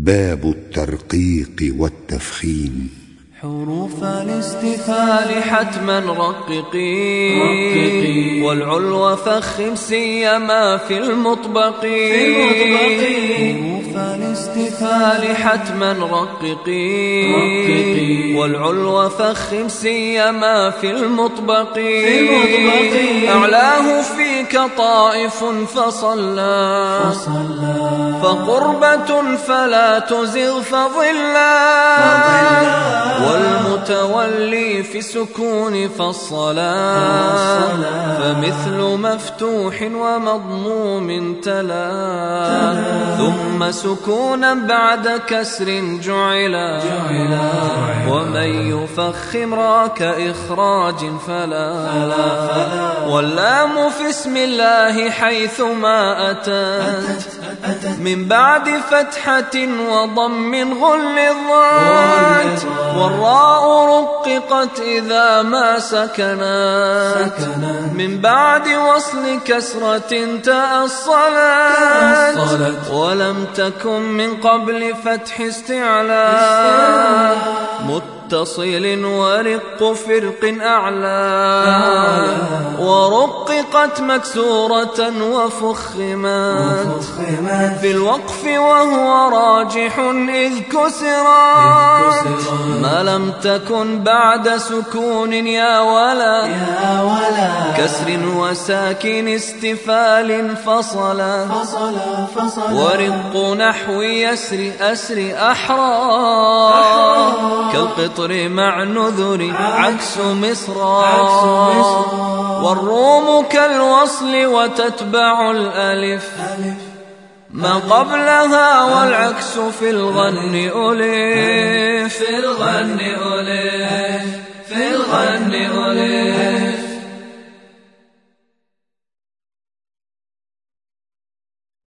باب الترقيق والتفخيم. حروف الاستفال حتما رققي, رققي والعلو فخم سيما في المطبق. حروف الاستفال حتما رققي, والعلو فخم سيما في المطبق. أعلاه فيك طائف فصلى, فصلى. فقربة فلا تزغ فظلا والمتولي في سكون فالصلاة فمثل مفتوح ومضموم تلا. ثم سكونا بعد كسر جعلا. ومن يفخم راك إخراج فلا. واللام في اسم الله حيثما أتت. من بعد فتحة وضم غل الضاد والراء رققت إذا ما سكنت. من بعد وصل كسرة تأصلت. ولم تكن من قبل فتح استعلاء متصل ورق فرق أعلى. ورققت مكسورة وفخمت في الوقف وهو راجح إذ كسرت. ما لم تكن بعد سكون يا ولا. كسر وساكن استفال فصلا ورق نحو يسر أسر أحرى كالقطر مع نذر عكس مصر. والروم كالوصل وتتبع الألف. ما قبلها والعكس في الغن ألف. في الغن ألف. في الغن ألف.